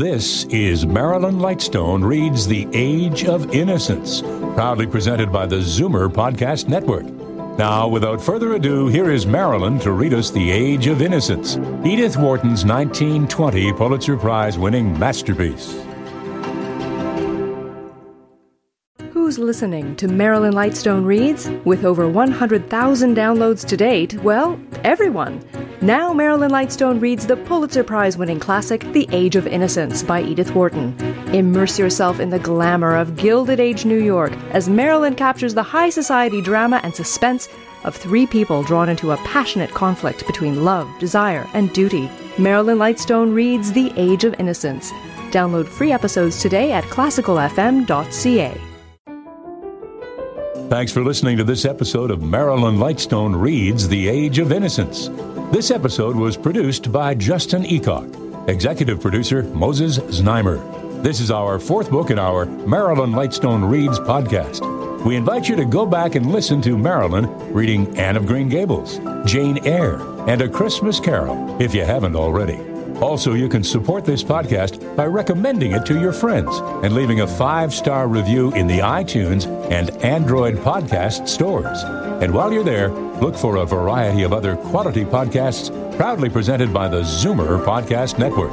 This is Marilyn Lightstone Reads The Age of Innocence, proudly presented by the Zoomer Podcast Network. Now, without further ado, here is Marilyn to read us The Age of Innocence, Edith Wharton's 1920 Pulitzer Prize winning masterpiece. Who's listening to Marilyn Lightstone Reads? With over 100,000 downloads to date, well, everyone. Now Marilyn Lightstone reads the Pulitzer Prize winning classic The Age of Innocence by Edith Wharton. Immerse yourself in the glamour of Gilded Age New York as Marilyn captures the high society drama and suspense of three people drawn into a passionate conflict between love, desire, and duty. Marilyn Lightstone reads The Age of Innocence. Download free episodes today at classicalfm.ca. Thanks for listening to this episode of Marilyn Lightstone Reads The Age of Innocence. This episode was produced by Justin Eacock, executive producer Moses Znaimer. This is our fourth book in our Marilyn Lightstone Reads podcast. We invite you to go back and listen to Marilyn reading Anne of Green Gables, Jane Eyre, and A Christmas Carol if you haven't already. Also, you can support this podcast by recommending it to your friends and leaving a five star review in the iTunes and Android podcast stores. And while you're there, look for a variety of other quality podcasts proudly presented by the Zoomer Podcast Network.